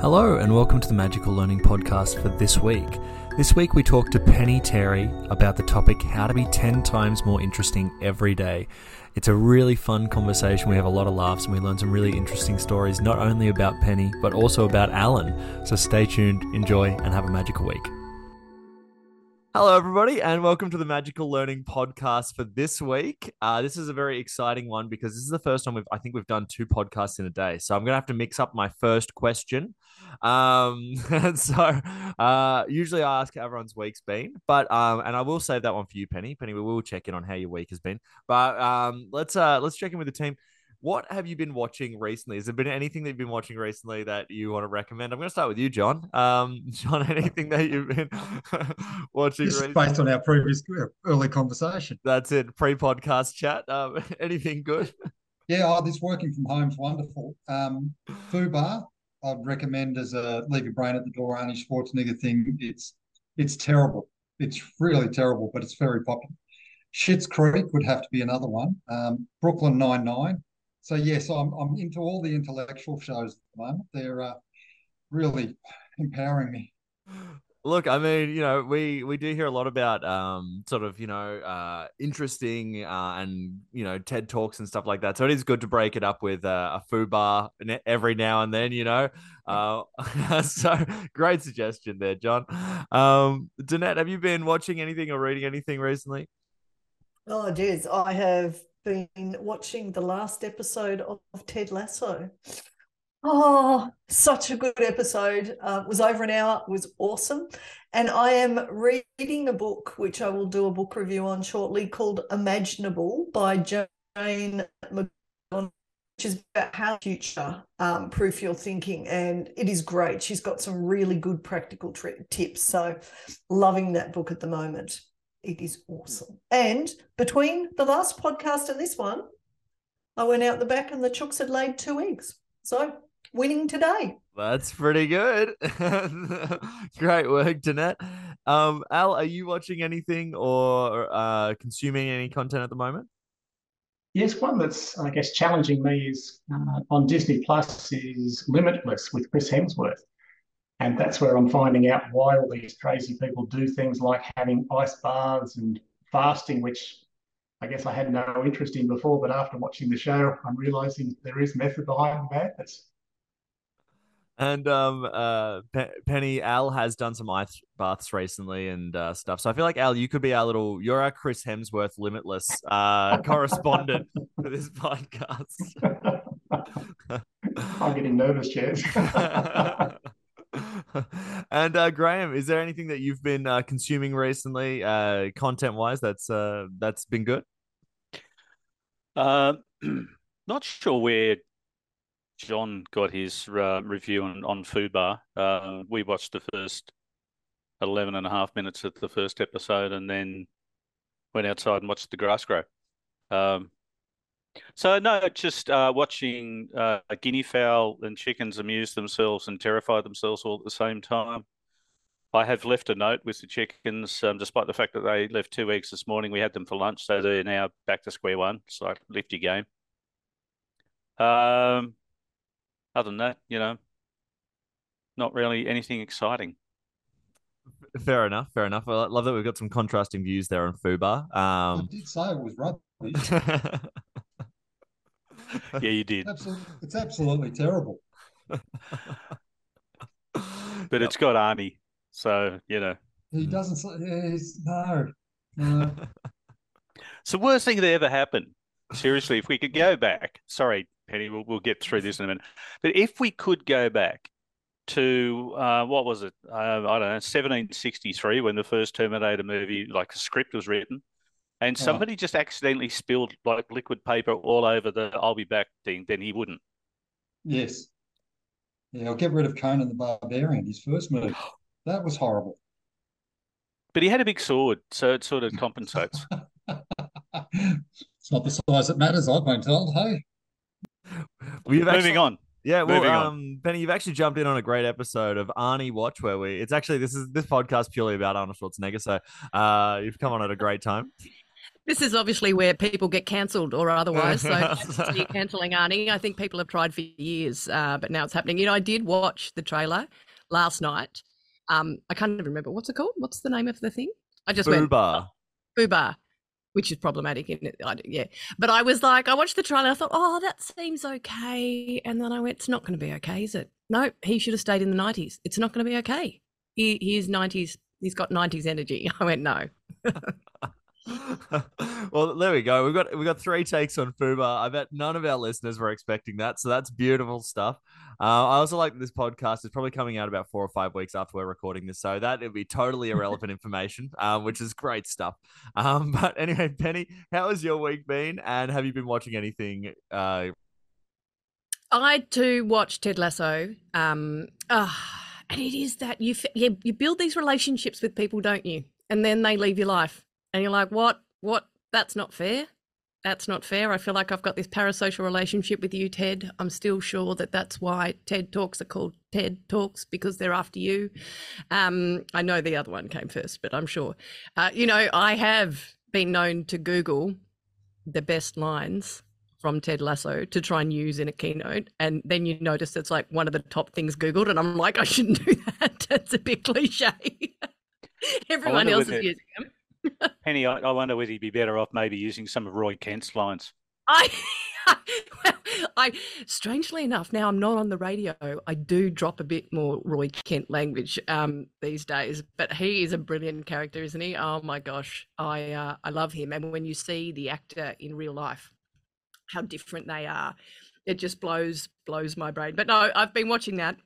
Hello, and welcome to the Magical Learning Podcast for this week. This week, we talk to Penny Terry about the topic how to be 10 times more interesting every day. It's a really fun conversation. We have a lot of laughs and we learn some really interesting stories, not only about Penny, but also about Alan. So stay tuned, enjoy, and have a magical week. Hello, everybody, and welcome to the Magical Learning Podcast for this week. Uh, this is a very exciting one because this is the first time we've, I think we've done two podcasts in a day. So I'm going to have to mix up my first question. Um, and so uh, usually I ask how everyone's week's been, but um, and I will save that one for you, Penny. Penny, we will check in on how your week has been. But um, let's uh, let's check in with the team. What have you been watching recently? Has there been anything that you've been watching recently that you want to recommend? I'm going to start with you, John. Um, John, anything that you've been watching Just recently? based on our previous uh, early conversation. That's it. Pre-podcast chat. Um, anything good? Yeah, oh, this working from home is wonderful. Um, Fubar, I'd recommend as a leave your brain at the door Arnie Schwarzenegger thing. It's it's terrible. It's really terrible, but it's very popular. Schitt's Creek would have to be another one. Um, Brooklyn Nine Nine so yes, I'm I'm into all the intellectual shows at the moment. They're uh, really empowering me. Look, I mean, you know, we we do hear a lot about um sort of, you know, uh interesting uh and you know, TED Talks and stuff like that. So it is good to break it up with uh, a bar every now and then, you know. Uh so great suggestion there, John. Um Danette, have you been watching anything or reading anything recently? Oh, geez, I have been watching the last episode of Ted Lasso. Oh, such a good episode. Uh, was over an hour, was awesome. And I am reading a book, which I will do a book review on shortly, called Imaginable by Jane McGonigal, which is about how future um, proof your thinking. And it is great. She's got some really good practical tri- tips. So, loving that book at the moment. It is awesome. And between the last podcast and this one, I went out the back and the chooks had laid two eggs. So winning today. That's pretty good. Great work, Danette. Um, Al, are you watching anything or uh, consuming any content at the moment? Yes, one that's I guess challenging me is uh, on Disney Plus is Limitless with Chris Hemsworth. And that's where I'm finding out why all these crazy people do things like having ice baths and fasting, which I guess I had no interest in before. But after watching the show, I'm realizing there is method behind the madness. And um, uh, Penny Al has done some ice baths recently and uh, stuff. So I feel like Al, you could be our little, you're our Chris Hemsworth limitless uh, correspondent for this podcast. I'm getting nervous, Chance. and uh, Graham, is there anything that you've been uh, consuming recently, uh, content wise, that's uh, that's been good? Uh, not sure where John got his uh, review on on Fubar. Uh, we watched the first 11 and a half minutes of the first episode, and then went outside and watched the grass grow. Um, so no, just uh, watching uh, guinea fowl and chickens amuse themselves and terrify themselves all at the same time. I have left a note with the chickens, um, despite the fact that they left two eggs this morning. We had them for lunch, so they're now back to square one. So lift your game. Um, other than that, you know, not really anything exciting. Fair enough. Fair enough. I love that we've got some contrasting views there on Fubar. Um, I did say it was rubbish. yeah, you did. Absolutely, it's absolutely terrible. but it's got Arnie, so you know. He doesn't. He's, no, no. it's the worst thing that ever happened. Seriously, if we could go back, sorry, Penny, we'll, we'll get through this in a minute. But if we could go back to uh, what was it? Uh, I don't know, 1763, when the first Terminator movie, like the script was written, and somebody oh. just accidentally spilled like liquid paper all over the I'll be back thing, then he wouldn't. Yes. Yeah, I'll get rid of Conan the Barbarian, his first movie. That was horrible. But he had a big sword, so it sort of compensates. it's not the size that matters, I've been told. Hey. We've Moving actually, on. Yeah, well, um, on. Benny, you've actually jumped in on a great episode of Arnie Watch, where we. It's actually this is this podcast purely about Arnold Schwarzenegger, so uh, you've come on at a great time. This is obviously where people get cancelled or otherwise. So you're cancelling Arnie. I think people have tried for years, uh, but now it's happening. You know, I did watch the trailer last night. Um, I can't even remember what's it called. What's the name of the thing? I just went Boobar. Which is problematic in it. Yeah, but I was like, I watched the trailer. I thought, oh, that seems okay, and then I went, it's not going to be okay, is it? No, he should have stayed in the nineties. It's not going to be okay. He he's nineties. He's got nineties energy. I went, no. well, there we go. We've got we've got three takes on Fubar. I bet none of our listeners were expecting that, so that's beautiful stuff. Uh, I also like this podcast is probably coming out about four or five weeks after we're recording this, so that it'd be totally irrelevant information, uh, which is great stuff. Um, but anyway, Penny, how has your week been, and have you been watching anything? Uh... I too watched Ted Lasso. Um, uh, and it is that you you you build these relationships with people, don't you? And then they leave your life and you're like, what? What? That's not fair. That's not fair. I feel like I've got this parasocial relationship with you, Ted. I'm still sure that that's why TED Talks are called TED Talks because they're after you. Um, I know the other one came first, but I'm sure. Uh, you know, I have been known to Google the best lines from Ted Lasso to try and use in a keynote. And then you notice it's like one of the top things Googled. And I'm like, I shouldn't do that. That's a bit cliche. Everyone else is using them. Penny, I, I, wonder whether he'd be better off maybe using some of Roy Kent's lines. I, well, I, strangely enough, now I'm not on the radio. I do drop a bit more Roy Kent language um, these days, but he is a brilliant character, isn't he? Oh my gosh, I, uh, I love him. And when you see the actor in real life, how different they are, it just blows blows my brain. But no, I've been watching that.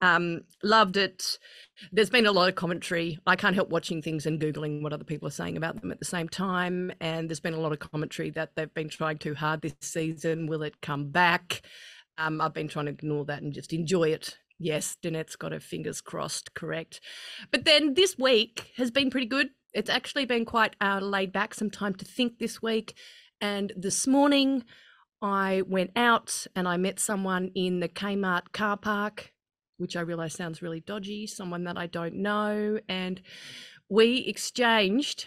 Um, loved it. There's been a lot of commentary. I can't help watching things and Googling what other people are saying about them at the same time. And there's been a lot of commentary that they've been trying too hard this season. Will it come back? Um, I've been trying to ignore that and just enjoy it. Yes, Danette's got her fingers crossed, correct. But then this week has been pretty good. It's actually been quite uh, laid back, some time to think this week. And this morning, I went out and I met someone in the Kmart car park which I realize sounds really dodgy, someone that I don't know. And we exchanged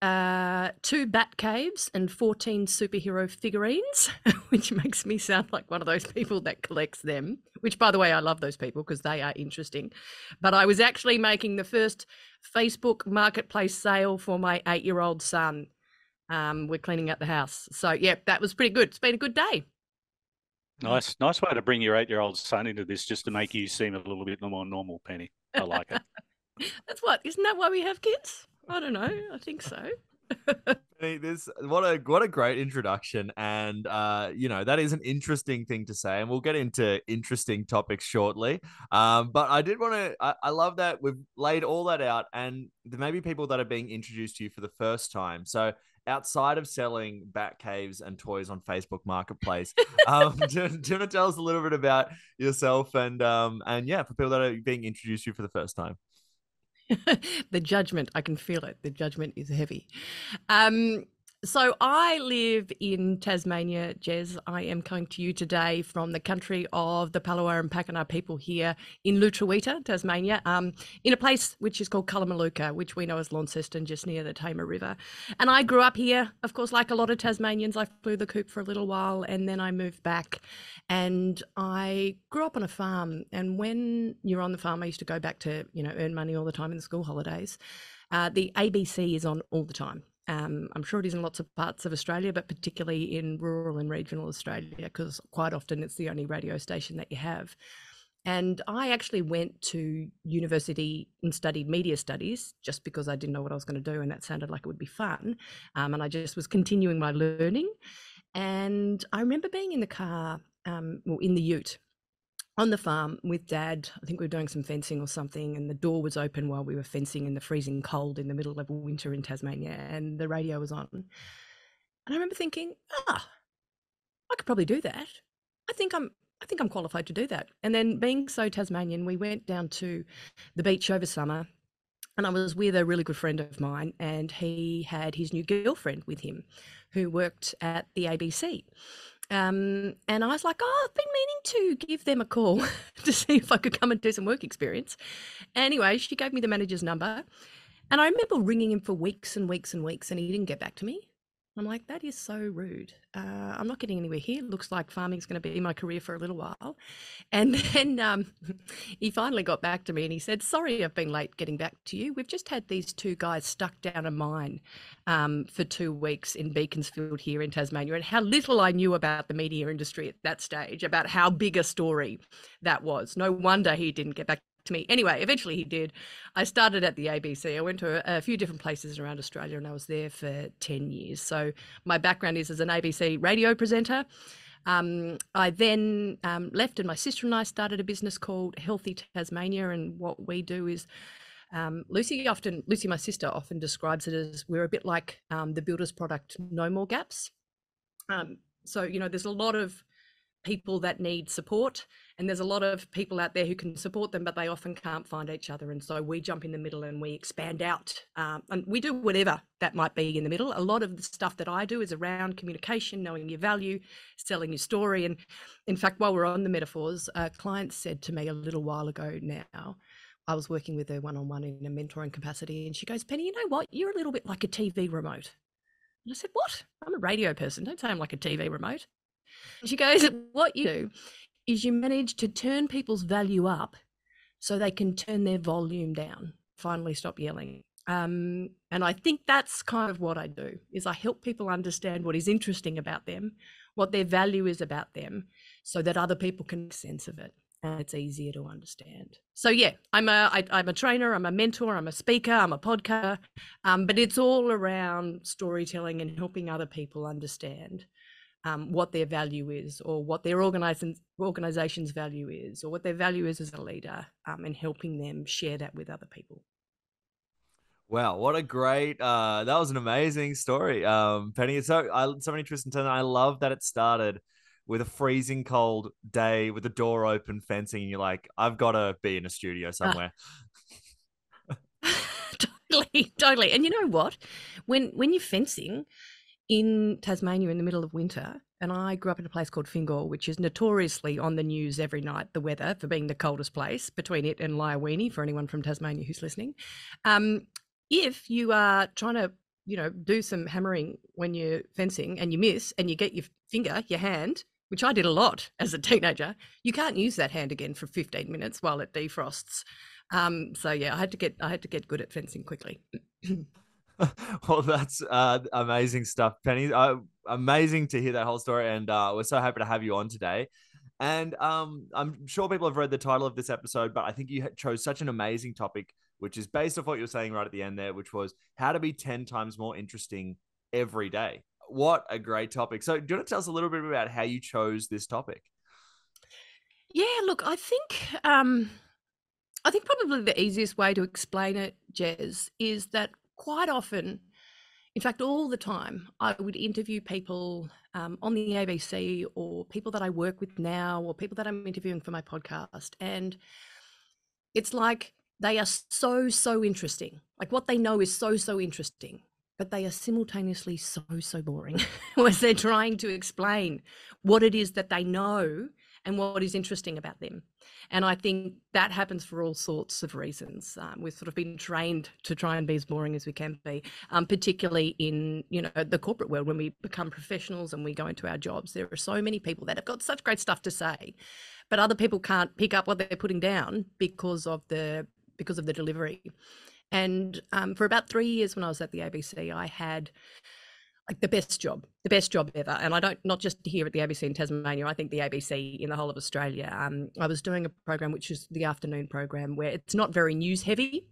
uh, two bat caves and 14 superhero figurines, which makes me sound like one of those people that collects them, which, by the way, I love those people because they are interesting. But I was actually making the first Facebook marketplace sale for my eight year old son. Um, we're cleaning out the house. So, yeah, that was pretty good. It's been a good day. Nice, nice way to bring your eight-year-old son into this, just to make you seem a little bit more normal, Penny. I like it. That's what, isn't that why we have kids? I don't know. I think so. this what a what a great introduction, and uh, you know that is an interesting thing to say, and we'll get into interesting topics shortly. Um, but I did want to. I, I love that we've laid all that out, and there may be people that are being introduced to you for the first time. So outside of selling bat caves and toys on Facebook Marketplace, um, do, do you want to tell us a little bit about yourself and um, and yeah, for people that are being introduced to you for the first time? the judgment, I can feel it. The judgment is heavy. Um, so I live in Tasmania, Jez. I am coming to you today from the country of the Palawa and Pakana people here in Lutruwita, Tasmania, um, in a place which is called Kanamaluka, which we know as Launceston, just near the Tamar River. And I grew up here, of course, like a lot of Tasmanians. I flew the coop for a little while and then I moved back. And I grew up on a farm. And when you're on the farm, I used to go back to, you know, earn money all the time in the school holidays. Uh, the ABC is on all the time. Um, I'm sure it is in lots of parts of Australia, but particularly in rural and regional Australia, because quite often it's the only radio station that you have. And I actually went to university and studied media studies just because I didn't know what I was going to do, and that sounded like it would be fun. Um, and I just was continuing my learning. And I remember being in the car, um, well, in the ute, on the farm with dad. I think we were doing some fencing or something, and the door was open while we were fencing in the freezing cold in the middle of winter in Tasmania, and the radio was on. And I remember thinking, ah, I could probably do that. I think I'm I think I'm qualified to do that. And then being so Tasmanian, we went down to the beach over summer and I was with a really good friend of mine, and he had his new girlfriend with him who worked at the ABC. Um, and I was like, oh, I've been meaning to give them a call to see if I could come and do some work experience. Anyway, she gave me the manager's number. And I remember ringing him for weeks and weeks and weeks, and he didn't get back to me. I'm like, that is so rude. Uh, I'm not getting anywhere here. Looks like farming's going to be my career for a little while. And then um, he finally got back to me and he said, Sorry, I've been late getting back to you. We've just had these two guys stuck down a mine um, for two weeks in Beaconsfield here in Tasmania, and how little I knew about the media industry at that stage, about how big a story that was. No wonder he didn't get back to me. Anyway, eventually he did. I started at the ABC. I went to a, few different places around Australia and I was there for 10 years. So my background is as an ABC radio presenter. Um, I then um, left and my sister and I started a business called Healthy Tasmania. And what we do is um, Lucy often, Lucy, my sister, often describes it as we're a bit like um, the builder's product, no more gaps. Um, so, you know, there's a lot of people that need support and there's a lot of people out there who can support them but they often can't find each other and so we jump in the middle and we expand out um, and we do whatever that might be in the middle a lot of the stuff that i do is around communication knowing your value selling your story and in fact while we're on the metaphors a client said to me a little while ago now I was working with her one on one in a mentoring capacity, and she goes, Penny, you know what? You're a little bit like a TV remote. And I said, What? I'm a radio person. Don't say I'm like a TV remote. She goes, What you do is you manage to turn people's value up so they can turn their volume down, finally stop yelling. Um, and I think that's kind of what I do is I help people understand what is interesting about them, what their value is about them, so that other people can make sense of it and it's easier to understand. So yeah, I'm a I, I'm a trainer, I'm a mentor, I'm a speaker, I'm a podcaster, um, but it's all around storytelling and helping other people understand um, what their value is or what their organization's value is or what their value is as a leader um, and helping them share that with other people. Wow, what a great uh that was an amazing story. Um Penny, it's so I so many twists and turns. I love that it started with a freezing cold day with the door open fencing and you're like, I've gotta be in a studio uh, somewhere. Uh, totally, totally. And you know what? When when you're fencing, in Tasmania in the middle of winter, and I grew up in a place called Fingal, which is notoriously on the news every night, the weather for being the coldest place between it and Liawenee, for anyone from Tasmania who's listening. Um, if you are trying to, you know, do some hammering when you're fencing and you miss and you get your finger, your hand, which I did a lot as a teenager, you can't use that hand again for 15 minutes while it defrosts. Um, so yeah, I had to get I had to get good at fencing quickly. well, that's uh, amazing stuff, Penny. Uh, amazing to hear that whole story, and uh, we're so happy to have you on today. And um, I'm sure people have read the title of this episode, but I think you chose such an amazing topic, which is based off what you were saying right at the end there, which was how to be 10 times more interesting every day. What a great topic. So, do you want to tell us a little bit about how you chose this topic? Yeah, look, I think um, I think probably the easiest way to explain it, Jez, is that quite often, in fact, all the time, I would interview people um, on the ABC or people that I work with now or people that I'm interviewing for my podcast. And it's like they are so, so interesting. Like what they know is so, so interesting, but they are simultaneously so, so boring as they're trying to explain what it is that they know and what is interesting about them. And I think that happens for all sorts of reasons. Um, we've sort of been trained to try and be as boring as we can be, um, particularly in you know the corporate world when we become professionals and we go into our jobs. There are so many people that have got such great stuff to say, but other people can't pick up what they're putting down because of the because of the delivery. And um, for about three years when I was at the ABC, I had like the best job, the best job ever. And I don't not just here at the ABC in Tasmania. I think the ABC in the whole of Australia. Um, I was doing a program which is the afternoon program where it's not very news heavy,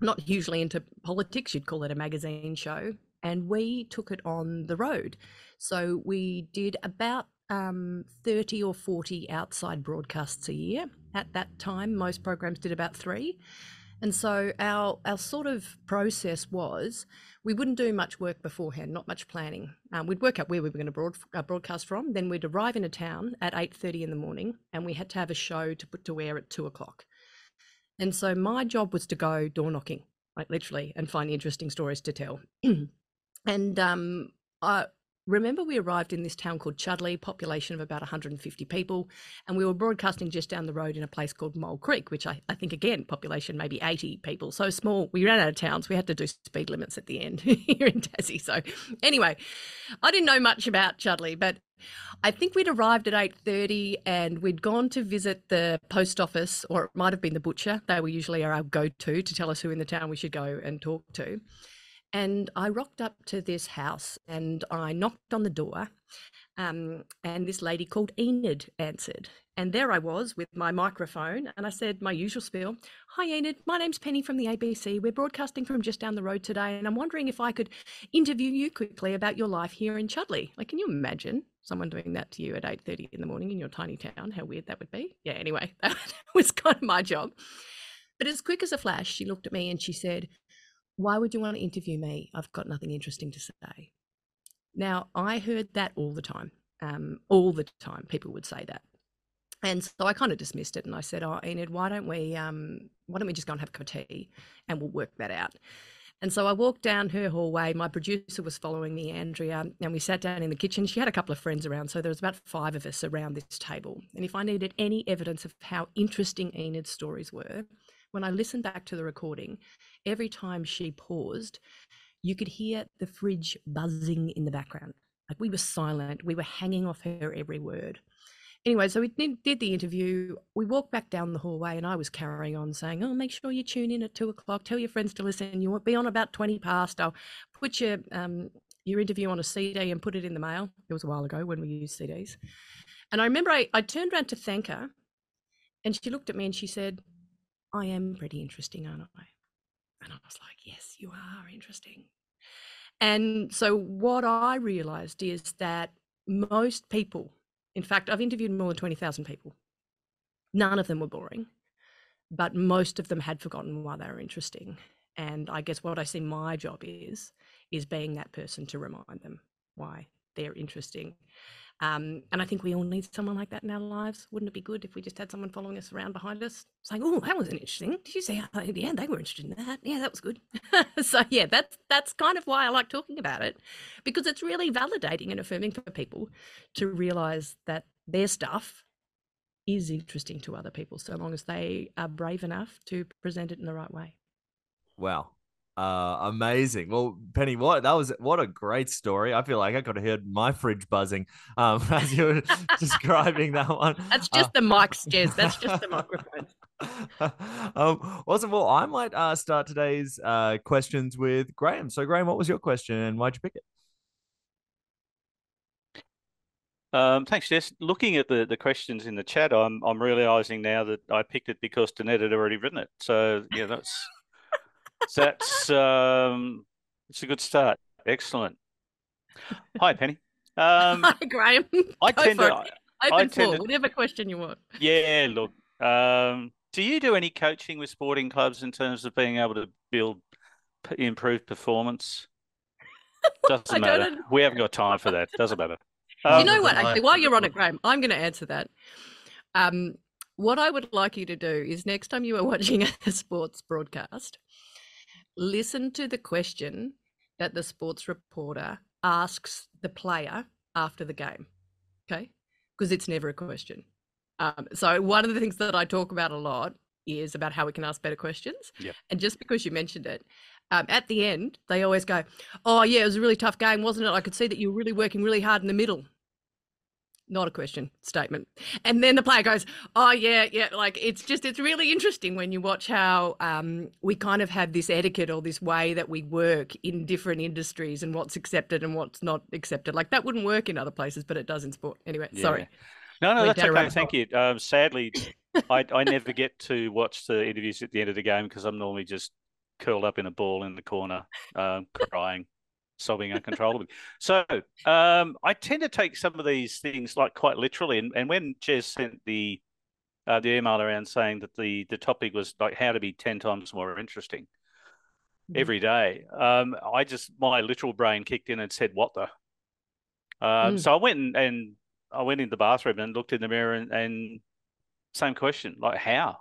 not hugely into politics. You'd call it a magazine show, and we took it on the road. So we did about um, 30 or 40 outside broadcasts a year. At that time, most programs did about three. And so our our sort of process was we wouldn't do much work beforehand, not much planning. Um, we'd work out where we were going to broad, uh, broadcast from. Then we'd arrive in a town at eight thirty in the morning, and we had to have a show to put to air at two o'clock. And so my job was to go door knocking, like literally, and find interesting stories to tell. and um, I, remember we arrived in this town called Chudleigh, population of about 150 people, and we were broadcasting just down the road in a place called Mole Creek, which I, I think again population maybe 80 people, so small. We ran out of towns. We had to do speed limits at the end here in Tassie. So anyway, I didn't know much about Chudleigh, but I think we'd arrived at 8:30 and we'd gone to visit the post office or it might have been the butcher. They were usually our go-to to tell us who in the town we should go and talk to. And I rocked up to this house and I knocked on the door. Um, and this lady called Enid answered. And there I was with my microphone. And I said my usual spiel Hi, Enid. My name's Penny from the ABC. We're broadcasting from just down the road today. And I'm wondering if I could interview you quickly about your life here in Chudleigh. Like, can you imagine someone doing that to you at 8.30 in the morning in your tiny town? How weird that would be. Yeah, anyway, that was kind of my job. But as quick as a flash, she looked at me and she said, why would you want to interview me? I've got nothing interesting to say. Now, I heard that all the time. Um, all the time, people would say that. And so I kind of dismissed it and I said, Oh, Enid, why don't we um, why don't we just go and have a cup of tea and we'll work that out. And so I walked down her hallway. My producer was following me, Andrea, and we sat down in the kitchen. She had a couple of friends around, so there was about five of us around this table. And if I needed any evidence of how interesting Enid's stories were, when I listened back to the recording, every time she paused, you could hear the fridge buzzing in the background. Like we were silent, we were hanging off her every word. Anyway, so we did the interview. We walked back down the hallway, and I was carrying on saying, "Oh, make sure you tune in at two o'clock. Tell your friends to listen. You won't be on about twenty past. I'll put your um, your interview on a CD and put it in the mail." It was a while ago when we used CDs, and I remember I, I turned around to thank her, and she looked at me and she said, "I am pretty interesting, aren't I?" And I was like, yes, you are interesting. And so what I realized is that most people, in fact, I've interviewed more than 20,000 people. None of them were boring, but most of them had forgotten why they were interesting. And I guess what I see my job is, is being that person to remind them why they're interesting. Um, and I think we all need someone like that in our lives. Wouldn't it be good if we just had someone following us around behind us, saying, "Oh, that was interesting. Did you see? How, yeah, they were interested in that. Yeah, that was good." so yeah, that's that's kind of why I like talking about it, because it's really validating and affirming for people to realize that their stuff is interesting to other people, so long as they are brave enough to present it in the right way. Wow, uh, amazing. Well, Penny, what that was what a great story. I feel like I could have heard my fridge buzzing um, as you were describing that one. That's just uh, the mics, Jez. That's just the microphone. um, awesome. Well, I might uh, start today's uh, questions with Graham. So, Graham, what was your question and why'd you pick it? Um, thanks, Jez. Looking at the, the questions in the chat, I'm I'm realizing now that I picked it because Danette had already written it. So yeah, that's so that's um, it's a good start. Excellent. Hi, Penny. Um, Hi, Graham. I Go tend to. Open I tend to, whatever question you want. Yeah, look. Um, do you do any coaching with sporting clubs in terms of being able to build improved performance? Doesn't matter. We haven't got time for that. Doesn't matter. Um, you know what? Actually, while you're on it, Graham, I'm going to answer that. Um, what I would like you to do is next time you are watching a sports broadcast, listen to the question that the sports reporter asks the player after the game. Okay. Because it's never a question. Um, so, one of the things that I talk about a lot is about how we can ask better questions. Yep. And just because you mentioned it, um, at the end, they always go, Oh, yeah, it was a really tough game, wasn't it? I could see that you were really working really hard in the middle not a question statement. And then the player goes oh yeah yeah like it's just it's really interesting when you watch how um, we kind of have this etiquette or this way that we work in different industries and what's accepted and what's not accepted. Like that wouldn't work in other places but it does in sport. Anyway yeah. sorry. No no that's okay. thank you. Um, sadly I, I never get to watch the interviews at the end of the game because i'm normally just curled up in a ball in the corner um, crying sobbing uncontrollably. so um, I tend to take some of these things like quite literally. And, and when Jez sent the uh, the email around saying that the the topic was like how to be ten times more interesting mm-hmm. every day, um, I just my literal brain kicked in and said, "What the." Um, mm. So I went and, and, I went in the bathroom and looked in the mirror and, and same question, like how?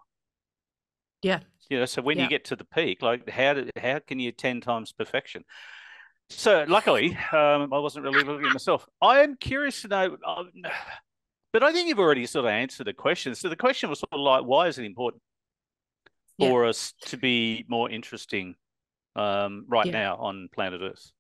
Yeah. You know, so when yeah. you get to the peak, like how do, how can you ten times perfection? So luckily, um, I wasn't really looking at myself. I am curious to know, um, but I think you've already sort of answered the question. So the question was sort of like, why is it important Yeah. for us to be more interesting um, right Yeah. now on planet Earth?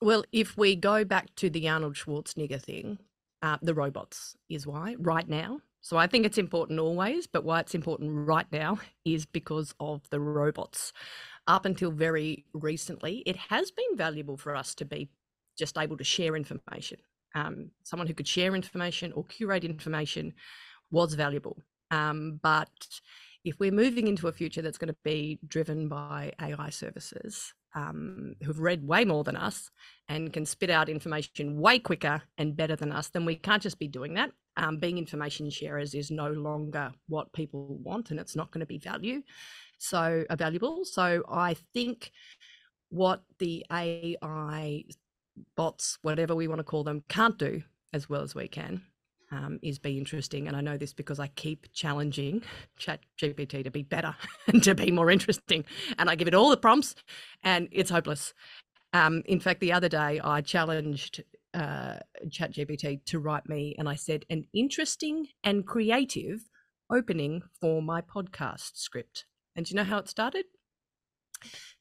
Well, if we go back to the Arnold Schwarzenegger thing, uh, the robots is why right now. So I think it's important always, but why it's important right now is because of the robots. Up until very recently, it has been valuable for us to be just able to share information. Um, someone who could share information or curate information was valuable. Um, but if we're moving into a future that's going to be driven by AI services um, who've read way more than us and can spit out information way quicker and better than us, then we can't just be doing that. Um, being information sharers is no longer what people want, and it's not going to be value so uh, valuable. So I think what the AI bots, whatever we want to call them, can't do as well as we can um, is be interesting. And I know this because I keep challenging Chat GPT to be better and to be more interesting. And I give it all the prompts and it's hopeless. Um, in fact, the other day I challenged uh, Chat GPT to write me and I said, an interesting and creative opening for my podcast script. And you know how it started?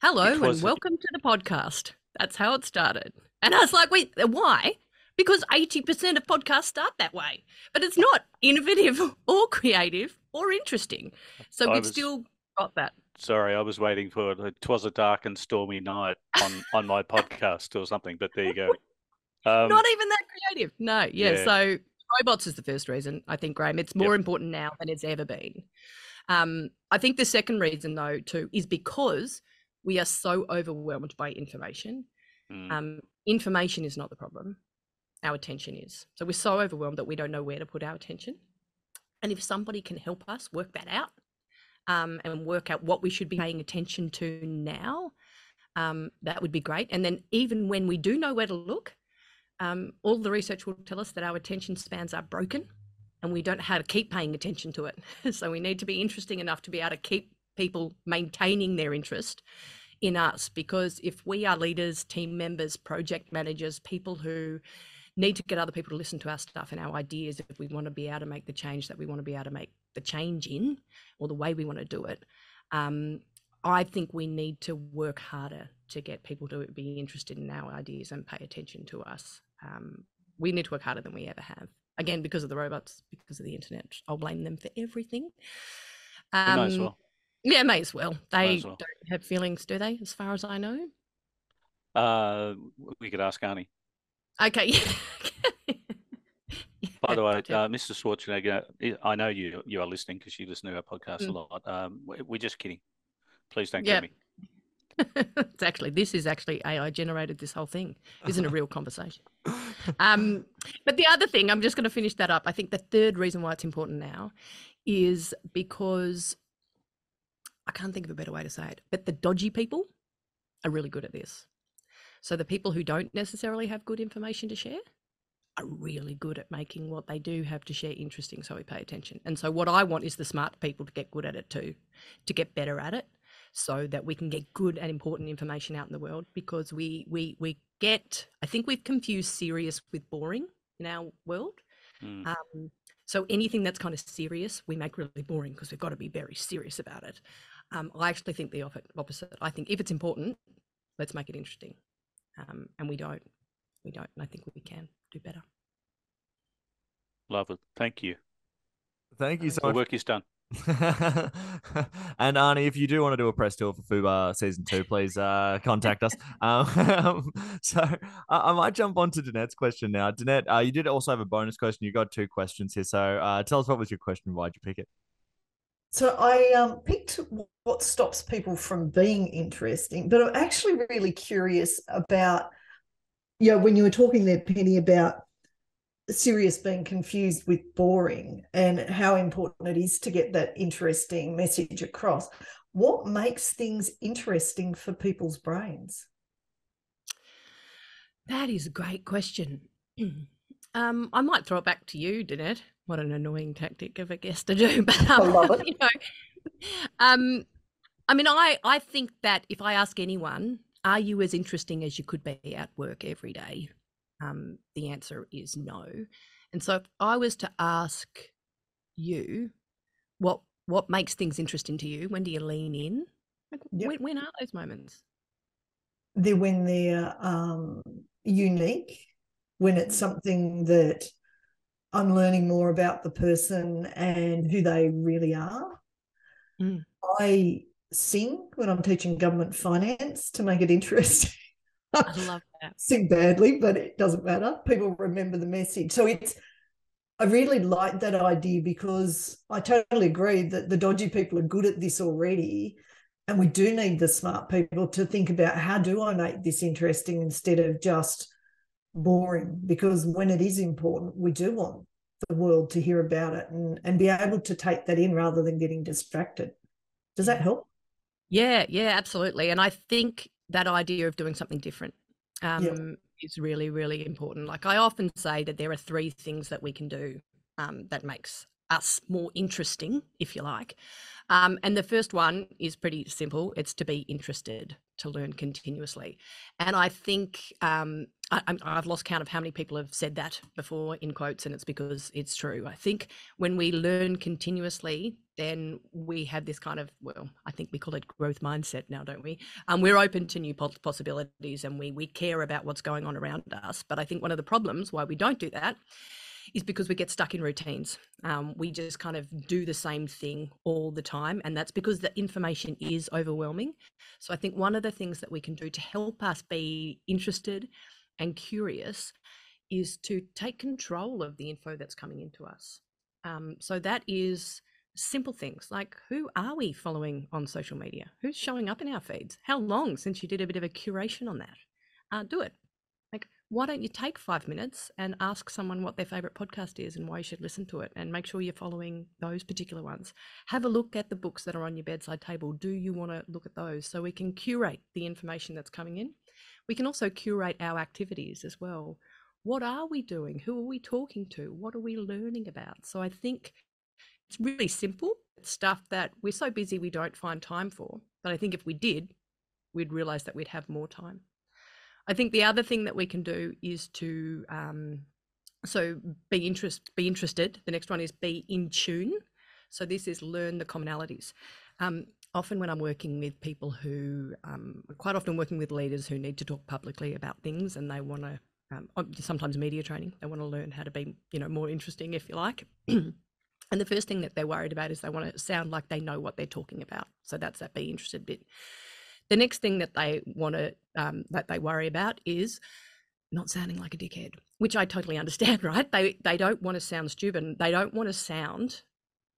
Hello and welcome to the podcast. That's how it started. And I was like, wait, why? Because 80% of podcasts start that way, but it's not innovative or creative or interesting. So I we've was- still got that. Sorry, I was waiting for it. Twas a dark and stormy night on on my podcast or something. But there you go. Um, not even that creative. No, yeah, yeah. So robots is the first reason, I think, Graham. It's more important now than it's ever been. Um, I think the second reason, though, too, is because we are so overwhelmed by information. mm, Um, information is not the problem. Our attention is. So we're so overwhelmed that we don't know where to put our attention. And if somebody can help us work that out um, and work out what we should be paying attention to now, um, that would be great. And then even when we do know where to look, um, all the research will tell us that our attention spans are broken and we don't know how to keep paying attention to it. so we need to be interesting enough to be able to keep people maintaining their interest in us because if we are leaders, team members, project managers, people who need to get other people to listen to our stuff and our ideas if we want to be able to make the change that we want to be able to make the change in or the way we want to do it. Um, I think we need to work harder to get people to be interested in our ideas and pay attention to us. Um, we need to work harder than we ever have. Again, because of the robots, because of the internet. I'll blame them for everything. we might as Um, well. Yeah, may as well. They as well. don't have feelings, do they? As far as I know. Uh, we could ask Arnie. Okay. By the way, uh, Mr. Schwarzenegger, I- know you you are listening because you listen to our podcast Mm. a lot. Um, we- we're just kidding. Please don't Yeah. get me. it's actually this is actually AI generated this whole thing. Isn't a real conversation. Um, but the other thing, I'm just going to finish that up. I think the third reason why it's important now is because I can't think of a better way to say it, but the dodgy people are really good at this. So the people who don't necessarily have good information to share are really good at making what they do have to share interesting so we pay attention. And so what I want is the smart people to get good at it too, to get better at it so that we can get good and important information out in the world because we we we get I think we've confused serious with boring in our world. Mm. Um, so anything that's kind of serious, we make really boring because we've got to be very serious about it. Um, I actually think the opposite. I think if it's important, let's make it interesting, um, and we don't. We don't. And I think we can do better. Love it. Thank you. Thank you so The much. work is done. and Arnie, if you do want to do a press tour for Fubar season two, please uh, contact us. Um, so I, I might jump on to Danette's question now. Danette, uh, you did also have a bonus question. You got two questions here. So uh, tell us what was your question? Why'd you pick it? So I um, picked what stops people from being interesting, but I'm actually really curious about, you know, when you were talking there, Penny, about serious being confused with boring and how important it is to get that interesting message across. What makes things interesting for people's brains? That is a great question. um, I might throw it back to you, Danette. What an annoying tactic of a guest to do, but um, I love it. You know, um, I mean, I I think that if I ask anyone, are you as interesting as you could be at work every day? Um, the answer is no. And so, if I was to ask you, what what makes things interesting to you? When do you lean in? Like, Yep. when, when are those moments? They're when they're um, unique, when it's something that I'm learning more about the person and who they really are. Mm. I sing when I'm teaching government finance to make it interesting. I love that. sing badly, but it doesn't matter. People remember the message. So it's, I really like that idea because I totally agree that the dodgy people are good at this already. And we do need the smart people to think about how do I make this interesting instead of just boring? Because when it is important, we do want the world to hear about it and, and be able to take that in rather than getting distracted. Does that mm. help? Yeah, yeah, absolutely. And I think that idea of doing something different um, is really, really important. Like I often say that there are three things that we can do um, that makes us more interesting, if you like. Um, and the first one is pretty simple. It's to be interested, to learn continuously. And I think um, I, I've lost count of how many people have said that before in quotes, and it's because it's true. I think when we learn continuously, then we have this kind of, well, I think we call it growth mindset now, don't we? Um, we're open to new possibilities and we, we care about what's going on around us. But I think one of the problems why we don't do that is because we get stuck in routines. Um, we just kind of do the same thing all the time. And that's because the information is overwhelming. So I think one of the things that we can do to help us be interested and curious is to take control of the info that's coming into us. Um, so that is simple things like who are we following on social media? Who's showing up in our feeds? How long since you did a bit of a curation on that? Uh, do it. Like, why don't you take five minutes and ask someone what their favorite podcast is and why you should listen to it and make sure you're following those particular ones? Have a look at the books that are on your bedside table. Do you want to look at those so we can curate the information that's coming in? We can also curate our activities as well. What are we doing? Who are we talking to? What are we learning about? So I think it's really simple it's stuff that we're so busy we don't find time for. But I think if we did, we'd realize that we'd have more time. I think the other thing that we can do is to um, so be interest be interested. The next one is be in tune. So this is learn the commonalities. Um, often when I'm working with people who, um, quite often working with leaders who need to talk publicly about things and they want to, um, sometimes media training, they want to learn how to be, you know, more interesting, if you like. and the first thing that they're worried about is they want to sound like they know what they're talking about. So that's that be interested bit. The next thing that they want to, um, that they worry about is not sounding like a dickhead, which I totally understand, right? They they don't want to sound stupid. They don't want to sound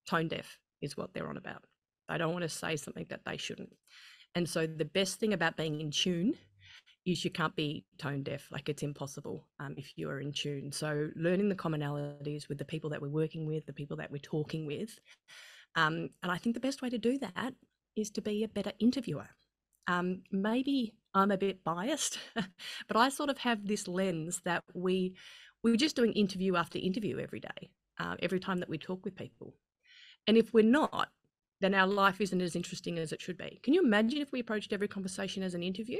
tone deaf, is what they're on about. They don't want to say something that they shouldn't. And so the best thing about being in tune is you can't be tone deaf. Like it's impossible um, if you are in tune. So learning the commonalities with the people that we're working with, the people that we're talking with. Um, and I think the best way to do that is to be a better interviewer. Um, maybe I'm a bit biased, but I sort of have this lens that we we're just doing interview after interview every day, uh, every time that we talk with people. And if we're not, then our life isn't as interesting as it should be. Can you imagine if we approached every conversation as an interview,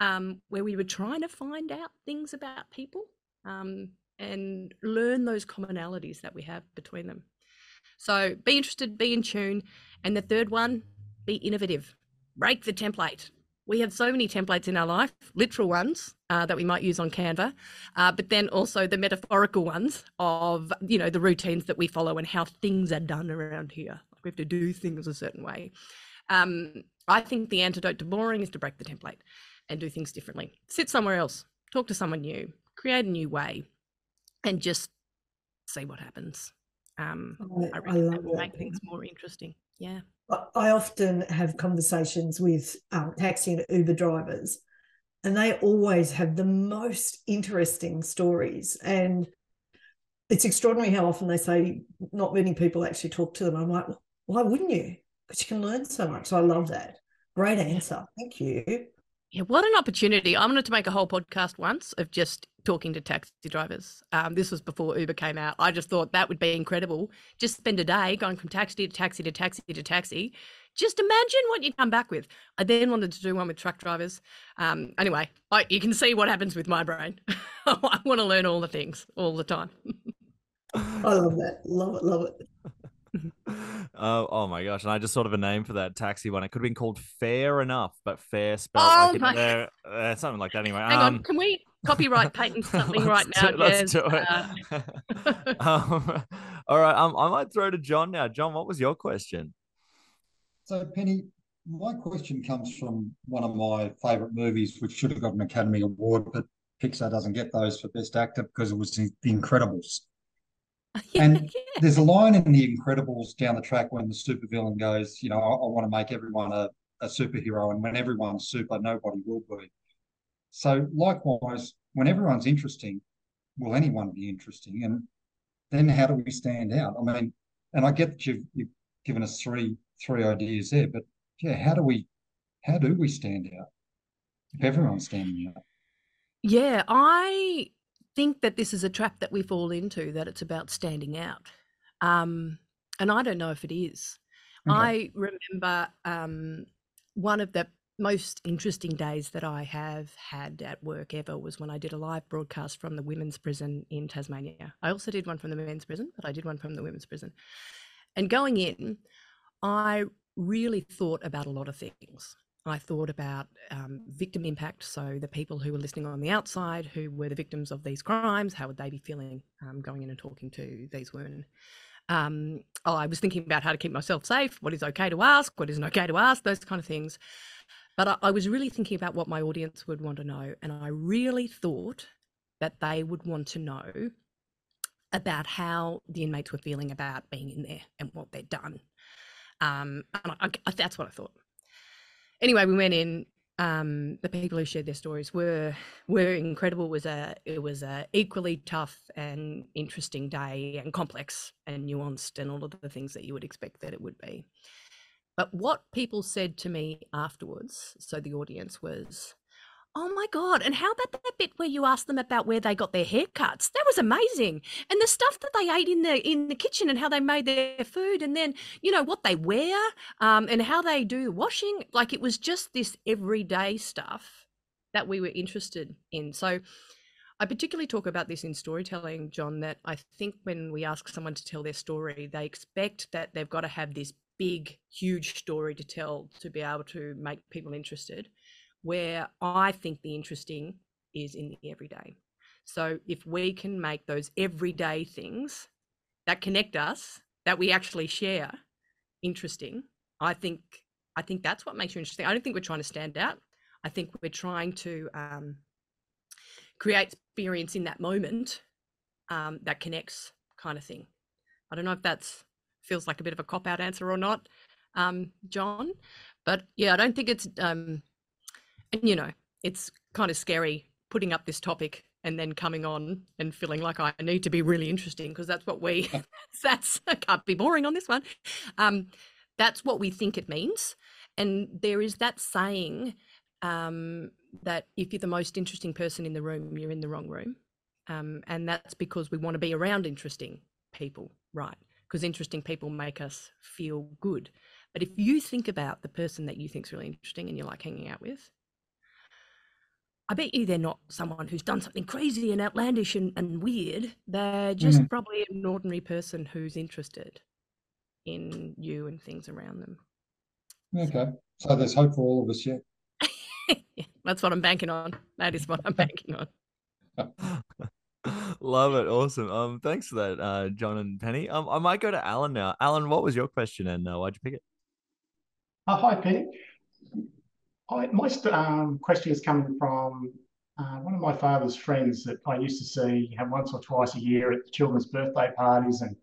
um, where we were trying to find out things about people um, and learn those commonalities that we have between them? So be interested, be in tune. And the third one, be innovative, break the template. We have so many templates in our life, literal ones uh, that we might use on Canva, uh, but then also the metaphorical ones of you know the routines that we follow and how things are done around here. We have to do things a certain way. Um, I think the antidote to boring is to break the template and do things differently. Sit somewhere else, talk to someone new, create a new way, and just see what happens. Um, I, I I love that make things more interesting. Yeah. I- often have conversations with um, taxi and Uber drivers, and they always have the most interesting stories. And it's extraordinary how often they say not many people actually talk to them. I'm like, why wouldn't you? Because you can learn so much. So I love that. Great answer. Thank you. Yeah, what an opportunity. I wanted to make a whole podcast once of just talking to taxi drivers. Um, this was before Uber came out. I just thought that would be incredible. Just spend a day going from taxi to taxi to taxi to taxi. Just imagine what you come back with. I then wanted to do one with truck drivers. Um, anyway, I, you can see what happens with my brain. I want to learn all the things all the time. I love that. Love it. Love it. Oh, oh my gosh! And I just thought of a name for that taxi one. It could have been called Fair Enough, but fair spelled Oh like my- it, uh, uh, something like that. Anyway, Hang um, on, can we copyright patent something right now? do- Let's do it. um, all right, um, I might throw to John now. John, what was your question? So, Penny, my question comes from one of my favourite movies, which should have got an Academy Award, but Pixar doesn't get those for Best Actor because it was The The Incredibles. And. There's a line in The Incredibles down the track when the supervillain goes, you know, I, I want to make everyone a, a superhero, and when everyone's super, nobody will be. So, likewise, when everyone's interesting, will anyone be interesting? And then how do we stand out? I mean, and I get that you've, you've given us three three ideas there, but yeah, how do we how do we stand out if everyone's standing out? Yeah, I think that this is a trap that we fall into, that it's about standing out. Um, and I don't know if it is. Okay. I remember um, one of the most interesting days that I have had at work ever was when I did a live broadcast from the women's prison in Tasmania. I also did one from the men's prison, but I did one from the women's prison. And going in, I really thought about a lot of things. I thought about um, victim impact. So, the people who were listening on the outside, who were the victims of these crimes, how would they be feeling um, going in and talking to these women? Um, oh, I was thinking about how to keep myself safe, what is okay to ask, what isn't okay to ask, those kind of things. But I, I was really thinking about what my audience would want to know. And I really thought that they would want to know about how the inmates were feeling about being in there and what they'd done. Um, and I, I, that's what I thought. Anyway, we went in. Um, the people who shared their stories were were incredible. It was a it was a equally tough and interesting day, and complex and nuanced, and all of the things that you would expect that it would be. But what people said to me afterwards, so the audience was, "Oh my god!" And how about that bit where you asked them about where they got their haircuts? That was amazing, and the stuff that they ate in the in the kitchen, and how they made their food, and then you know what they wear, um, and how they do washing. Like it was just this everyday stuff that we were interested in. So. I particularly talk about this in storytelling, John, that I think when we ask someone to tell their story, they expect that they've got to have this big, huge story to tell to be able to make people interested. Where I think the interesting is in the everyday. So if we can make those everyday things that connect us, that we actually share, interesting, I think I think that's what makes you interesting. I don't think we're trying to stand out. I think we're trying to um, create experience in that moment um, that connects, kind of thing. I don't know if that feels like a bit of a cop out answer or not, um, John, but yeah, I don't think it's um, and you know it's kind of scary putting up this topic and then coming on and feeling like I need to be really interesting because that's what we that's I can't be boring on this one. Um, that's what we think it means, and there is that saying um, that if you're the most interesting person in the room, you're in the wrong room, um, and that's because we want to be around interesting people, right? Because interesting people make us feel good. But if you think about the person that you think's really interesting and you like hanging out with, I bet you they're not someone who's done something crazy and outlandish and, and weird. They're just Mhm. probably an ordinary person who's interested in you and things around them. Okay, so there's hope for all of us yet. yeah, that's what I'm banking on. That is what I'm banking on. Love it. Awesome. Um, thanks for that, uh, John and Penny. Um, I might go to Allen now. Allen, what was your question and uh, why'd you pick it? Oh, hi, Penny. I, my um, question is coming from uh, one of my father's friends that I used to see have once or twice a year at the children's birthday parties, and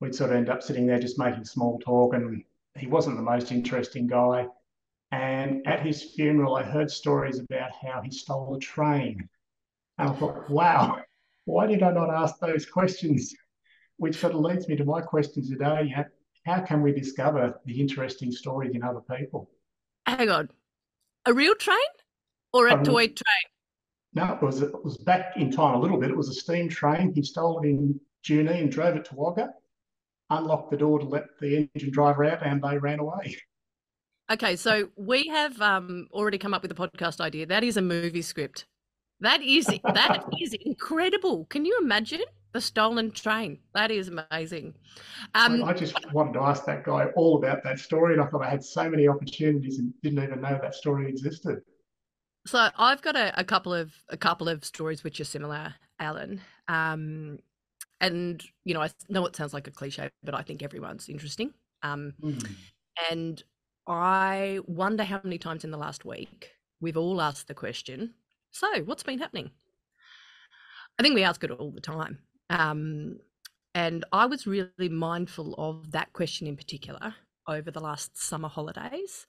we'd sort of end up sitting there just making small talk. And he wasn't the most interesting guy. And at his funeral, I heard stories about how he stole a train. And I thought, wow, why did I not ask those questions? Which sort of leads me to my question today. How, how can we discover the interesting stories in other people? Hang on. A real train? or a Um, toy train? No, it was it was back in time a little bit. It was a steam train. He stole it in Junee and drove it to Wagga, unlocked the door to let the engine driver out, and they ran away. Okay, so we have um, already come up with a podcast idea. That is a movie script. That is that is incredible. Can you imagine the stolen train? That is amazing. Um, I just wanted to ask that guy all about that story, and I thought I had so many opportunities and didn't even know that story existed. So I've got a, a couple of a couple of stories which are similar, Allen. Um, and you know, I know it sounds like a cliche, but I think everyone's interesting. Um, and I wonder how many times in the last week we've all asked the question, so what's been happening? I think we ask it all the time. Um, and I was really mindful of that question in particular over the last summer holidays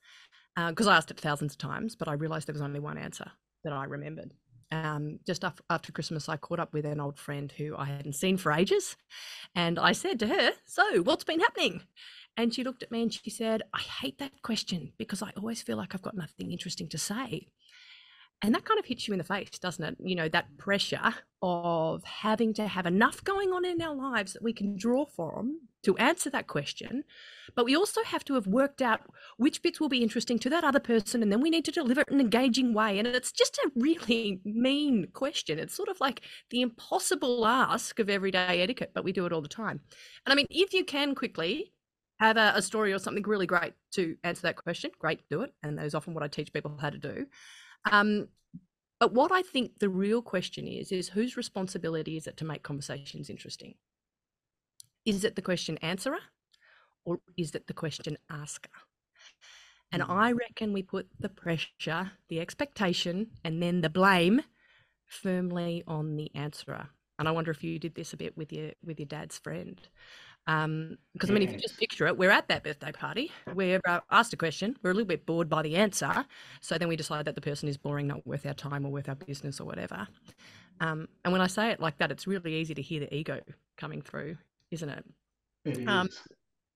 because I asked it thousands of times, but I realized there was only one answer that I remembered. Um, just af- after Christmas, I caught up with an old friend who I hadn't seen for ages. And I said to her, So, what's been happening? And she looked at me and she said, I hate that question because I always feel like I've got nothing interesting to say. And that kind of hits you in the face, doesn't it? You know, that pressure of having to have enough going on in our lives that we can draw from to answer that question. But we also have to have worked out which bits will be interesting to that other person. And then we need to deliver it in an engaging way. And it's just a really mean question. It's sort of like the impossible ask of everyday etiquette, but we do it all the time. And I mean, if you can quickly have a, a story or something really great to answer that question, great, do it. And that is often what I teach people how to do. Um, but what I think the real question is, is whose responsibility is it to make conversations interesting? Is it the question answerer or is it the question asker? And I reckon we put the pressure, the expectation, and then the blame firmly on the answerer. And I wonder if you did this a bit with your with your dad's friend. Um, because I mean, if you just picture it, we're at that birthday party. We're uh, asked a question. We're a little bit bored by the answer, so then we decide that the person is boring, not worth our time or worth our business or whatever. Um, and when I say it like that, it's really easy to hear the ego coming through, isn't it? It Um, is.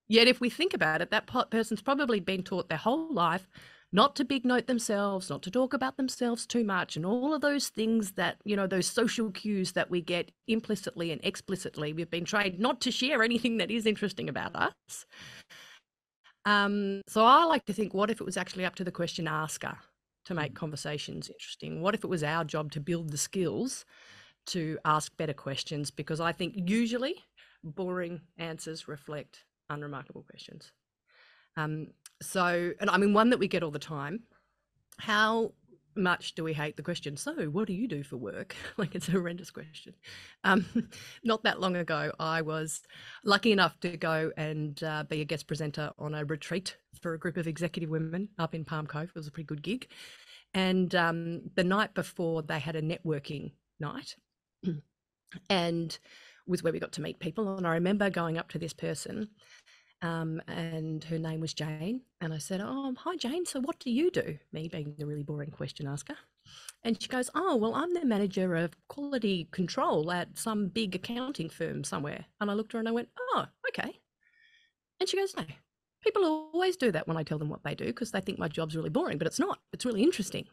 Yet, if we think about it, that person's probably been taught their whole life not to big note themselves, not to talk about themselves too much, and all of those things that, you know, those social cues that we get implicitly and explicitly. We've been trained not to share anything that is interesting about us. Um, so I like to think, what if it was actually up to the question asker to make conversations interesting? What if it was our job to build the skills to ask better questions? Because I think usually boring answers reflect unremarkable questions. Um, so, and I mean, one that we get all the time how much do we hate the question? So, what do you do for work? like, it's a horrendous question. Um, not that long ago, I was lucky enough to go and uh, be a guest presenter on a retreat for a group of executive women up in Palm Cove. It was a pretty good gig. And um, the night before, they had a networking night. and was where we got to meet people. And I remember going up to this person, um, and her name was Jane. And I said, Oh, hi, Jane. So what do you do? Me being the really boring question asker. And she goes, Oh, well, I'm the manager of quality control at some big accounting firm somewhere. And I looked at her and I went, Oh, okay. And she goes, No, people always do that when I tell them what they do because they think my job's really boring, but it's not. It's really interesting.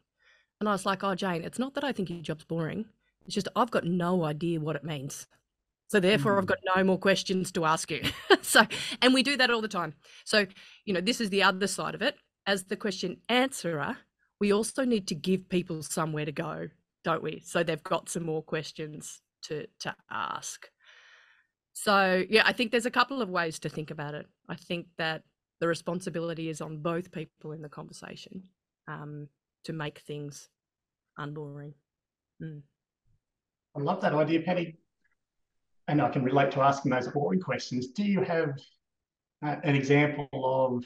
And I was like, Oh, Jane, it's not that I think your job's boring. It's just I've got no idea what it means. So therefore, I've got no more questions to ask you. so, and we do that all the time. So, you know, this is the other side of it. As the question answerer, we also need to give people somewhere to go, don't we? So they've got some more questions to to ask. So, yeah, I think there's a couple of ways to think about it. I think that the responsibility is on both people in the conversation um, to make things unboring. Mm. I love that idea, Penny. And I can relate to asking those boring questions. Do you have uh, an example of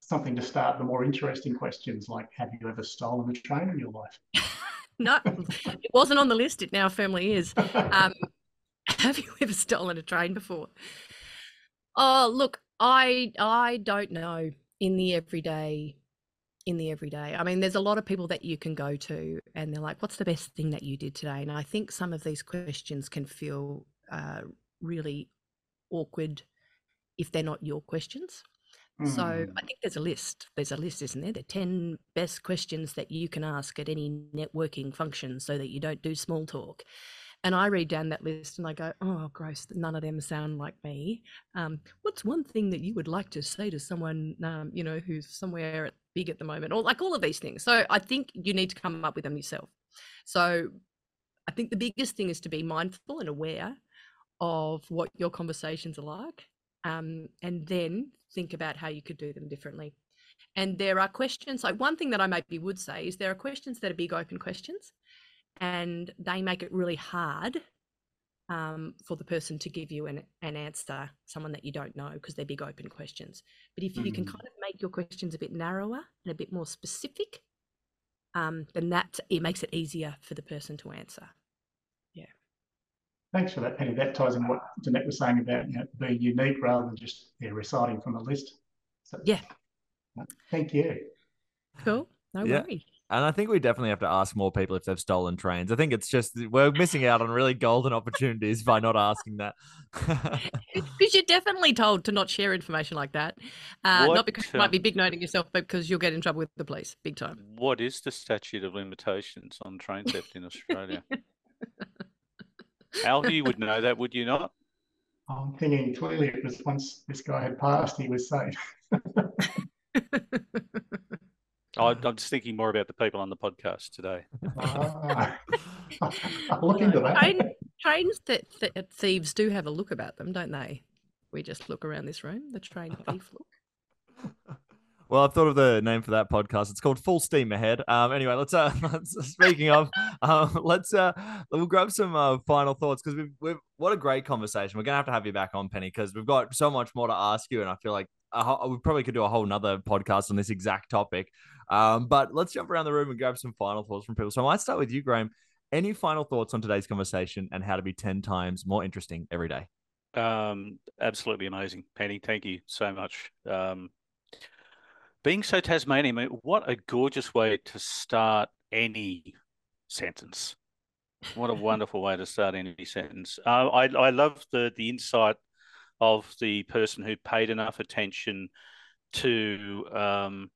something to start the more interesting questions, like have you ever stolen a train in your life? No, it wasn't on the list. It now firmly is. Um, have you ever stolen a train before? Oh, look, I I don't know in the everyday in the everyday. I mean, there's a lot of people that you can go to and they're like, what's the best thing that you did today? And I think some of these questions can feel uh, really awkward if they're not your questions. So Mm. I think there's a list. There's a list, isn't there? The 10 best questions that you can ask at any networking function so that you don't do small talk. And I read down that list and I go, oh, gross, none of them sound like me. Um, what's one thing that you would like to say to someone, um, you know, who's somewhere at big at the moment, or like all of these things? So I think you need to come up with them yourself. So I think the biggest thing is to be mindful and aware of what your conversations are like, um, and then think about how you could do them differently. And there are questions. Like one thing that I maybe would say is there are questions that are big open questions, and they make it really hard um, for the person to give you an, an answer, someone that you don't know, because they're big open questions. But if you can Mm. kind of make your questions a bit narrower and a bit more specific, um, then that it makes it easier for the person to answer. Thanks for that, Penny. That ties in what Danette was saying about you know, being unique rather than just yeah, reciting from a list. So, Yeah. Thank you. Cool. No Yeah. worries. And I think we definitely have to ask more people if they've stolen trains. I think it's just we're missing out on really golden opportunities by not asking that. Because you're definitely told to not share information like that. Uh, What, not because you uh, might be big noting yourself, but because you'll get in trouble with the police big time. What is the statute of limitations on train theft in Australia? Al, you would know that, would you not? I'm thinking clearly it was once this guy had passed, he was safe. I, I'm just thinking more about the people on the podcast today. Ah. I'll look into that. Train, trains that, that thieves do have a look about them, don't they? We just look around this room, the train thief look. Well, I've thought of the name for that podcast. It's called Full Steam Ahead. Um, anyway, let's uh, speaking of, um, let's uh, we'll grab some uh, final thoughts because we've, we've what a great conversation. We're gonna have to have you back on, Penny, because we've got so much more to ask you, and I feel like we probably could do a whole nother podcast on this exact topic. Um, but let's jump around the room and grab some final thoughts from people. So I might start with you, Grahame. Any final thoughts on today's conversation and how to be ten times more interesting every day? Um, absolutely amazing, Penny. Thank you so much. Um, being so Tasmanian, mate, what a gorgeous way to start any sentence. What a wonderful way to start any sentence. Uh, I I love the the insight of the person who paid enough attention to um,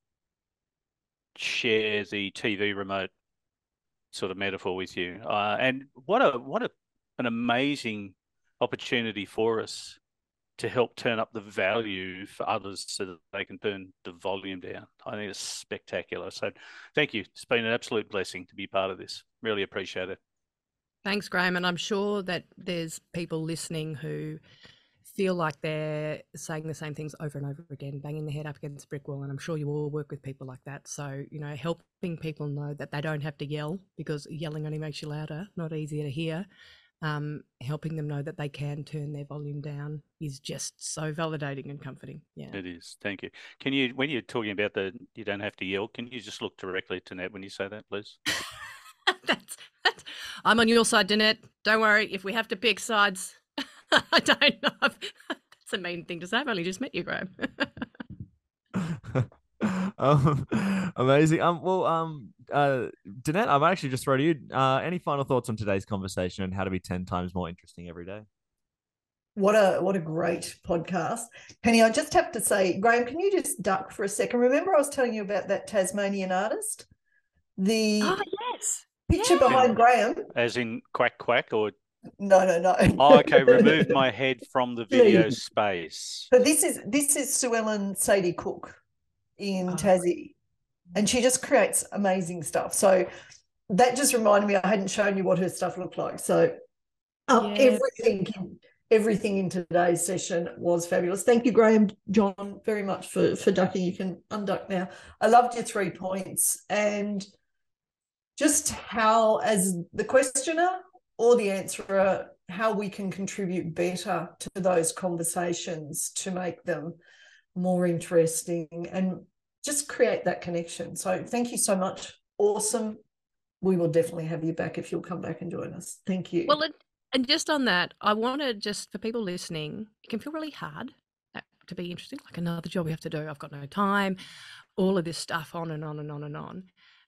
share the TV remote sort of metaphor with you. Uh, and what a what a an amazing opportunity for us to help turn up the value for others so that they can turn the volume down. I think it's spectacular. So thank you. It's been an absolute blessing to be part of this. Really appreciate it. Thanks, Grahame. And I'm sure that there's people listening who feel like they're saying the same things over and over again, banging their head up against brick wall. And I'm sure you all work with people like that. So, you know, helping people know that they don't have to yell because yelling only makes you louder, not easier to hear. Um, helping them know that they can turn their volume down is just so validating and comforting. Yeah. It is. Thank you. Can you, when you're talking about the, you don't have to yell, can you just look directly to Nat when you say that, please? that's, that's, I'm on your side, Danette. Don't worry. If we have to pick sides, I don't know. That's a mean thing to say. I've only just met you, Grahame. um, amazing. Um, well, um, uh, Danette, I'm actually just throw to you. Uh, any final thoughts on today's conversation and how to be ten times more interesting every day? What a what a great podcast. Penny, I just have to say, Grahame, can you just duck for a second? Remember I was telling you about that Tasmanian artist? The oh, yes. picture yeah. behind Grahame. As in quack quack or, No, no, no. oh, okay, remove my head from the video space. But this is this is Sue Ellen Sadie Cook in Oh. Tassie. And she just creates amazing stuff. So that just reminded me I hadn't shown you what her stuff looked like. So um, Yes. everything everything in today's session was fabulous. Thank you, Grahame, John, very much for for ducking. You can unduck now. I loved your three points and just how, as the questioner or the answerer, how we can contribute better to those conversations to make them more interesting and just create that connection. So thank you so much. Awesome. We will definitely have you back if you'll come back and join us. Thank you. Well, and, just on that, I want to just for people listening, it can feel really hard uh, to be interesting, like another job we have to do. I've got no time, all of this stuff on and on and on and on.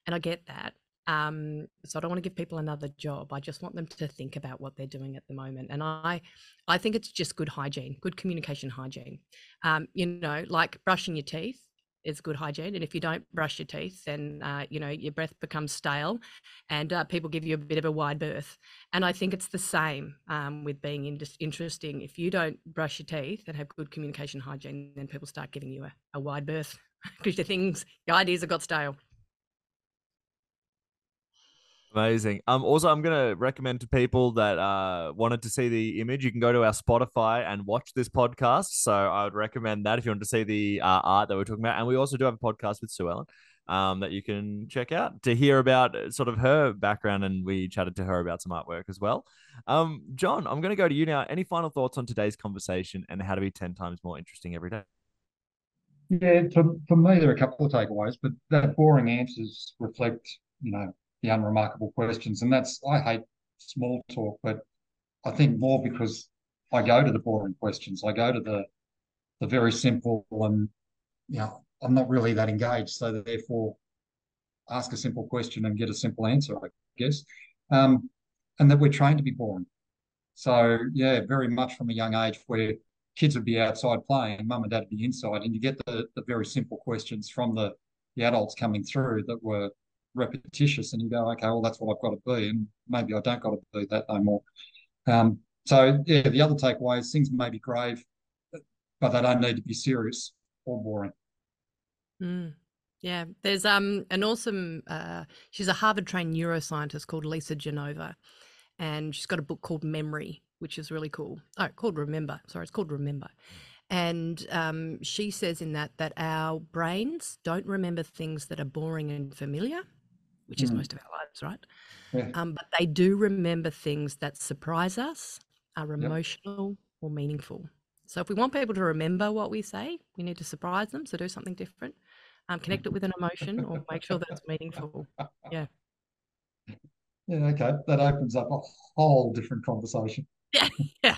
And I get that. Um, so I don't want to give people another job. I just want them to think about what they're doing at the moment. And I, I think it's just good hygiene, good communication hygiene. Um, you know, like brushing your teeth is good hygiene. And if you don't brush your teeth, then uh, you know your breath becomes stale, and uh, people give you a bit of a wide berth. And I think it's the same um, with being in- interesting. If you don't brush your teeth and have good communication hygiene, then people start giving you a, a wide berth because your things, your ideas have got stale. Amazing. Um, also, I'm gonna recommend to people that uh wanted to see the image. You can go to our Spotify and watch this podcast. So I would recommend that if you want to see the uh, art that we're talking about. And we also do have a podcast with Sue Ellen, um, that you can check out to hear about uh, sort of her background. And we chatted to her about some artwork as well. Um, John, I'm gonna go to you now. Any final thoughts on today's conversation and how to be ten times more interesting every day? Yeah, for, for me, there are a couple of takeaways, but that boring answers reflect, you know, the unremarkable questions. And that's, I hate small talk, but I think more because I go to the boring questions. I go to the, the very simple and, you know, I'm not really that engaged. So therefore, ask a simple question and get a simple answer, I guess. Um, and that we're trained to be boring. So yeah, very much from a young age where kids would be outside playing, mum and dad would be inside, and you get the, the very simple questions from the, the adults coming through that were repetitious, and you go, okay, well, that's what I've got to be, and maybe I don't got to be that no more. Um, so yeah, the other takeaway is things may be grave, but they don't need to be serious or boring. Mm. Yeah, there's um an awesome. Uh, she's a Harvard trained neuroscientist called Lisa Genova, and she's got a book called Memory, which is really cool. Oh, called Remember. Sorry, it's called Remember. And um, she says in that that our brains don't remember things that are boring and familiar, which is Mm. most of our lives, right? Yeah. Um, but they do remember things that surprise us, are Yep. emotional or meaningful. So if we want people to remember what we say, we need to surprise them. So do something different, um, connect it with an emotion, or make sure that it's meaningful. Yeah. Yeah, okay. That opens up a whole different conversation. Yeah, yeah.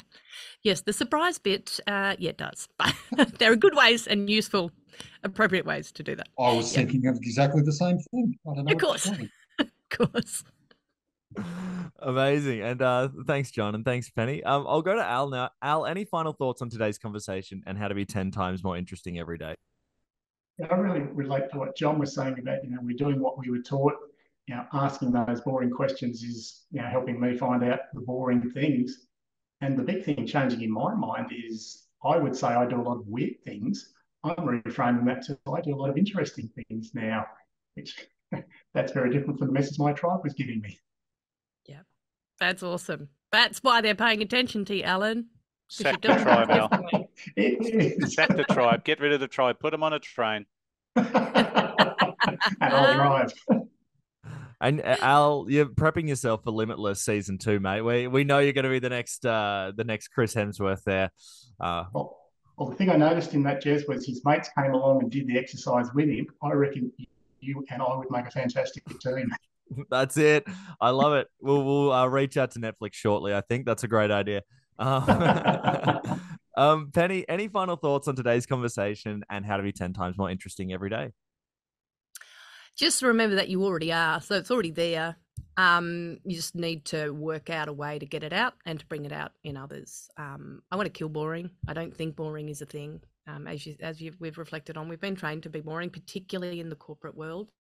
Yes, the surprise bit, uh, yeah, it does. But there are good ways and useful, appropriate ways to do that. I was Yeah. thinking of exactly the same thing. I don't know. Of course. Of course. Amazing. And uh, thanks, John, and thanks, Penny. Um, I'll go to Al now. Al, any final thoughts on today's conversation and how to be 10 times more interesting every day? Yeah, I really relate to what John was saying about, you know, we're doing what we were taught. You know, asking those boring questions is, you know, helping me find out the boring things. And the big thing changing in my mind is I would say I do a lot of weird things. I'm reframing that to I do a lot of interesting things now, which that's very different from the message my tribe was giving me. Yeah, that's awesome. That's why they're paying attention to you, Allen. Sack the tribe, it Al. differently. It is. Sack the tribe. Get rid of the tribe. Put them on a train. and I'll drive. And uh, Al, you're prepping yourself for Limitless season two, mate. We we know you're going to be the next uh, the next Chris Hemsworth there. Uh, Well, well, the thing I noticed in that Jez was his mates came along and did the exercise with him. I reckon you and I would make a fantastic team. That's it. I love it. We'll we'll uh, reach out to Netflix shortly. I think that's a great idea. Um, um, Penny, any final thoughts on today's conversation and how to be ten times more interesting every day? Just remember that you already are. So it's already there. Um, you just need to work out a way to get it out and to bring it out in others. Um, I want to kill boring. I don't think boring is a thing. Um, as you, as we've reflected on, we've been trained to be boring, particularly in the corporate world,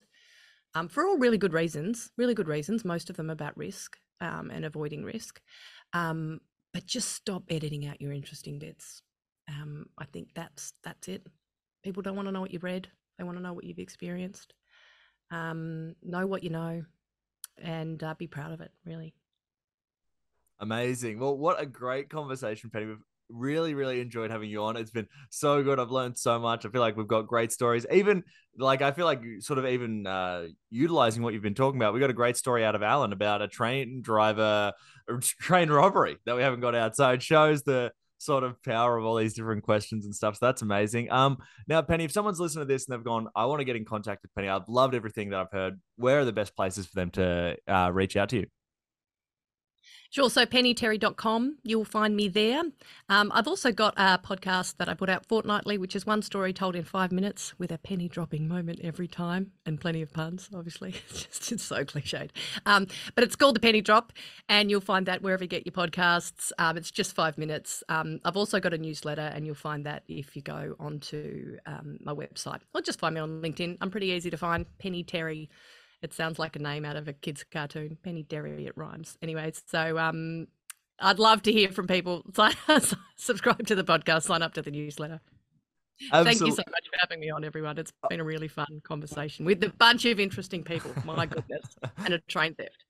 um, for all really good reasons. Really good reasons. Most of them about risk um, and avoiding risk. Um, but just stop editing out your interesting bits. I think that's that's it. People don't want to know what you've read. They want to know what you've experienced. Um, know what you know, and uh, be proud of it. Really. Amazing. Well, what a great conversation, Penny. We've really, really enjoyed having you on. It's been so good. I've learned so much. I feel like we've got great stories. Even like I feel like sort of even uh, utilizing what you've been talking about. We got a great story out of Allen about a train driver, a train robbery that we haven't got out. So it shows the sort of power of all these different questions and stuff. So that's amazing. Um, now Penny, if someone's listened to this and they've gone, I want to get in contact with Penny. I've loved everything that I've heard. Where are the best places for them to uh, reach out to you? Sure. So pennyterry.com, you'll find me there. Um, I've also got a podcast that I put out fortnightly, which is one story told in five minutes with a penny dropping moment every time and plenty of puns, obviously. It's just it's so cliched. Um, but it's called The Penny Drop, and you'll find that wherever you get your podcasts. Um, it's just five minutes. Um, I've also got a newsletter, and you'll find that if you go onto um, my website or just find me on LinkedIn. I'm pretty easy to find. Penny Terry it sounds like a name out of a kid's cartoon. Penny Terry, it rhymes. Anyways, so um, I'd love to hear from people. subscribe to the podcast, sign up to the newsletter. Absolutely. Thank you so much for having me on, everyone. It's been a really fun conversation with a bunch of interesting people. My goodness, and a train theft.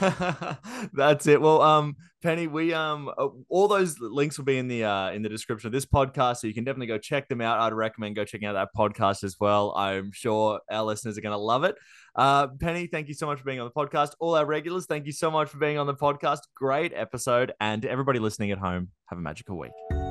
That's it. Well, um, Penny, we um, uh, all those links will be in the uh in the description of this podcast, so you can definitely go check them out. I'd recommend go checking out that podcast as well. I'm sure our listeners are going to love it. Uh, Penny, thank you so much for being on the podcast. All our regulars, thank you so much for being on the podcast. Great episode, and everybody listening at home, have a magical week.